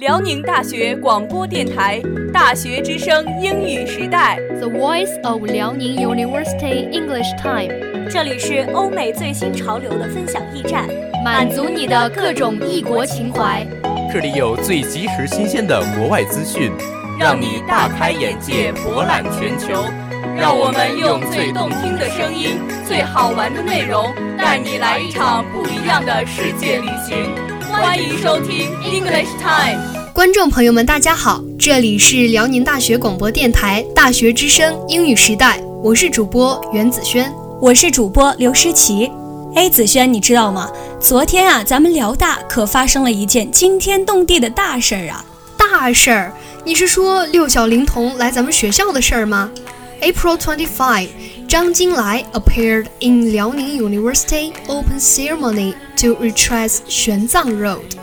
辽宁大学广播电台《大学之声英语时代》The Voice of Liaoning University English Time，这里是欧美最新潮流的分享驿站，满足你的各种异国情怀。这里有最及时新鲜的国外资讯，让你大开眼界，博览全球。让我们用最动听的声音、最好玩的内容，带你来一场不一样的世界旅行。欢迎收听 English Time。观众朋友们，大家好，这里是辽宁大学广播电台《大学之声英语时代》，我是主播袁子轩。我是主播刘诗琪。哎，子轩，你知道吗？昨天啊，咱们辽大可发生了一件惊天动地的大事儿啊！大事儿？你是说六小龄童来咱们学校的事儿吗？April twenty-five，张金来 appeared in 辽宁 University open ceremony to retrace 玄奘 Road。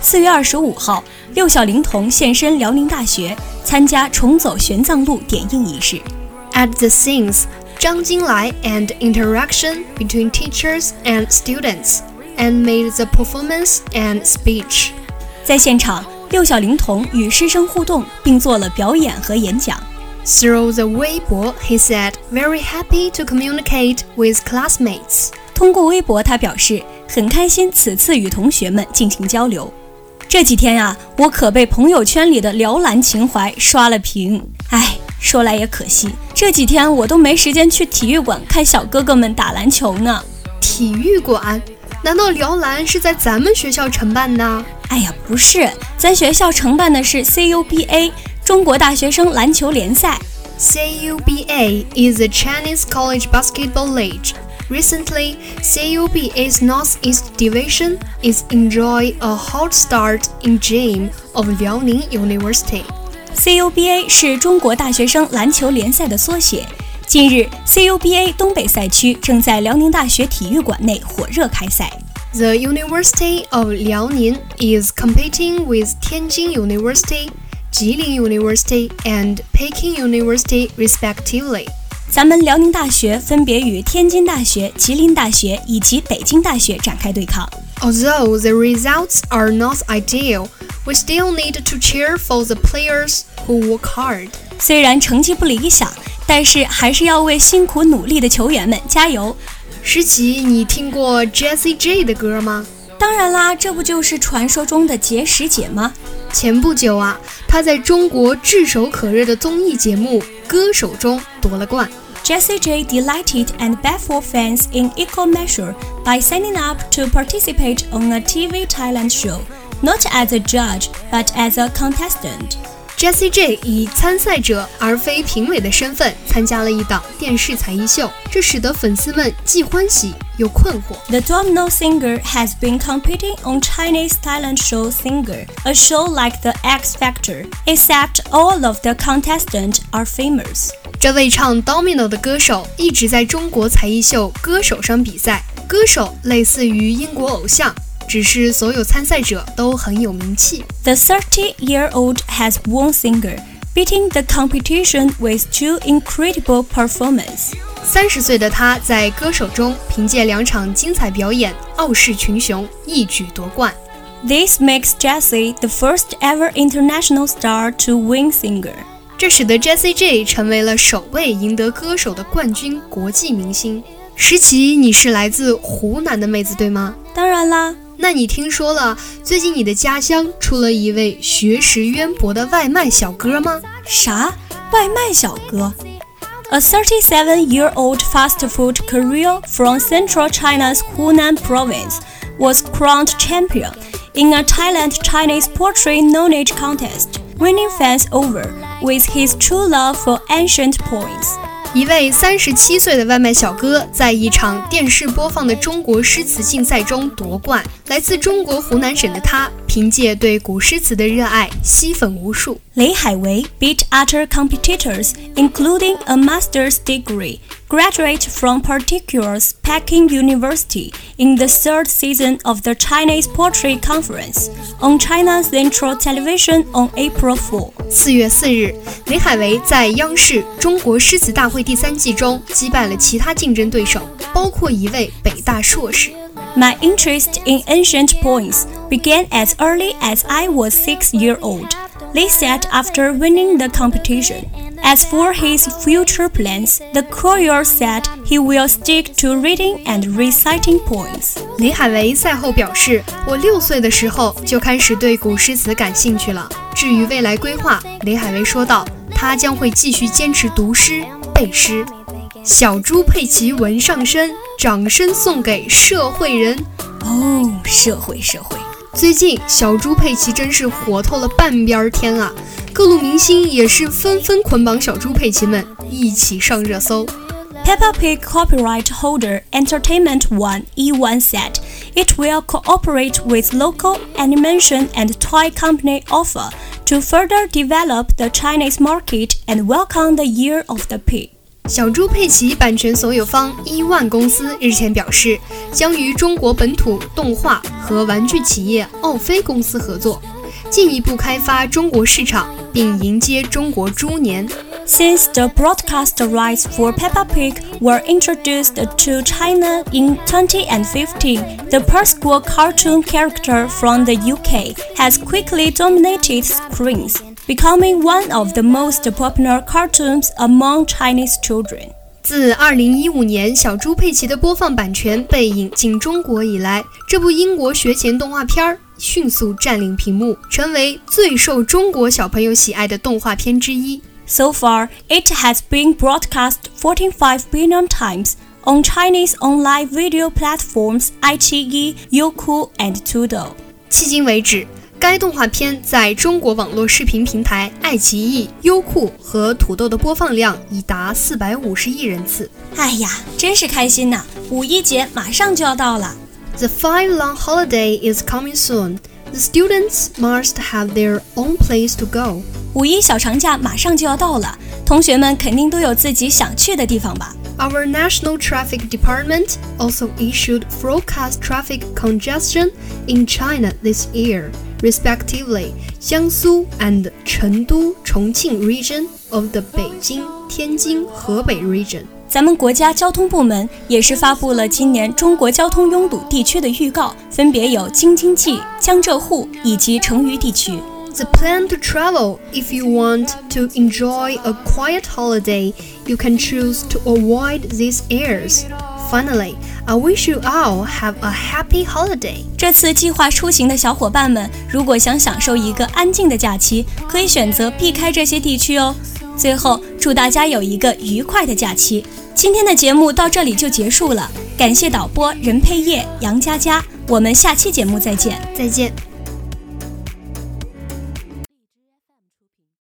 四月二十五号，六小龄童现身辽宁大学，参加重走玄奘路点映仪式。 At the scenes, Zhang Jinlai and interaction between teachers and students, and made the performance and speech. 在现场，六小龄童与师生互动，并做了表演和演讲。 Through the Weibo, he said, "Very happy to communicate with classmates." 通过微博，他表示很开心此次与同学们进行交流。 这几天啊，我可被朋友圈里的辽篮情怀刷了屏。唉，说来也可惜，这几天我都没时间去体育馆看小哥哥们打篮球呢。体育馆？难道辽篮是在咱们学校承办的？哎呀，不是，咱学校承办的是 CUBA 中国大学生篮球联赛。CUBA is the Chinese College Basketball League. Recently, CUBA's Northeast Division is enjoy a hot start in gym of Liaoning University. CUBA 是中国大学生篮球联赛的缩写。近日，CUBA 东北赛区正在辽宁大学体育馆内火热开赛。 The University of Liaoning is competing with Tianjin University, Jilin University, and Peking University respectively. 咱们辽宁大学分别与天津大学、吉林大学以及北京大学展开对抗。Although the results are not ideal, we still need to cheer for the players who work hard. 虽然成绩不理想，但是还是要为辛苦努力的球员们加油。诗琪，你听过 Jessie J 的歌吗？当然啦，这不就是传说中的结石姐吗？前不久啊，她在中国炙手可热的综艺节目《歌手中夺了冠。Jessie J delighted and baffled fans in equal measure by signing up to participate on a TV talent show, not as a judge but as a contestant. Jessie J 以参赛者而非评委的身份参加了一档电视才艺秀，这使得粉丝们既欢喜又困惑。The domino singer has been competing on Chinese talent show Singer, a show like The X Factor, except all of the contestants are famous. 这位唱 Domino 的歌手一直在中国才艺秀《歌手》上比赛。歌手类似于英国偶像，只是所有参赛者都很有名气。The 30-year-old has won singer, beating the competition with two incredible performances. 三十岁的他在歌手中凭借两场精彩表演傲视群雄，一举夺冠。This makes Jessie the first ever international star to win singer. 这使得 Jessie J 成为了首位赢得歌手的冠军国际明星。诗琪，你是来自湖南的妹子对吗？当然啦。那你听说了最近你的家乡出了一位学识渊博的外卖小哥吗？啥？外卖小哥？A 37-year-old fast food courier from central China's Hunan province was crowned champion in a Thailand Chinese poetry knowledge contest, winning fans over with his true love for ancient poems. 一位三十七岁的外卖小哥在一场电视播放的中国诗词竞赛中夺冠。来自中国湖南省的他，凭借对古诗词的热爱，吸粉无数。雷海为 beat other competitors, including a master's degree graduate from Particulars Peking University in the third season of the Chinese Poetry Conference on China Central Television on April 4. 四月四日，雷海为在央视《中国诗词大会》第三季中击败了其他竞争对手，包括一位北大硕士。 My interest in ancient poems began as early as I was six years old. They said after winning the competition. As for his future plans, the courier said he will stick to reading and reciting poems. 李海维赛后表示：“我六岁的时候就开始对古诗词感兴趣了。至于未来规划，李海维说道，他将会继续坚持读诗、背诗。”小猪佩奇纹上身，掌声送给社会人。哦，社会社会。 最近小猪佩奇真是火透了半边天啊！各路明星也是纷纷捆绑小猪佩奇们一起上热搜。Peppa Pig copyright holder Entertainment One E1 said it will cooperate with local animation and toy company Offer to further develop the Chinese market and welcome the Year of the Pig. 小猪佩奇版权所有方伊万公司日前表示，将与中国本土动画和玩具企业奥飞公司合作，进一步开发中国市场，并迎接中国猪年。Since the broadcast rights for Peppa Pig were introduced to China in 2015, the per-school cartoon character from the UK has quickly dominated screens becoming one of the most popular cartoons among Chinese children. 自2015年小猪佩奇的播放版权被引进中国以来，这部英国学前动画片儿迅速占领屏幕，成为最受中国小朋友喜爱的动画片之一。So far, it has been broadcast 45 billion times on Chinese online video platforms iQIYI, Youku, and Tudou. 迄今为止。 该动画片在中国网络视频平台爱奇艺、优酷和土豆的播放量已达四百五十亿人次。哎呀，真是开心呐！五一节马上就要到了。The five-long holiday is coming soon. The students must have their own place to go. 五一小长假马上就要到了，同学们肯定都有自己想去的地方吧。Our National Traffic Department also issued forecast traffic congestion in China this year respectively 江苏 and 成都重庆 region of the 北京天津河北 region 咱们国家交通部门也是发布了今年中国交通拥堵地区的预告分别有京津冀江浙沪以及成渝地区。The plan to travel if you want to enjoy a quiet holiday, you can choose to avoid these areas. Finally, I wish you all have a happy holiday. 这次计划出行的小伙伴们，如果想享受一个安静的假期，可以选择避开这些地区哦。最后，祝大家有一个愉快的假期。今天的节目到这里就结束了，感谢导播任佩叶、杨佳佳，我们下期节目再见，再见。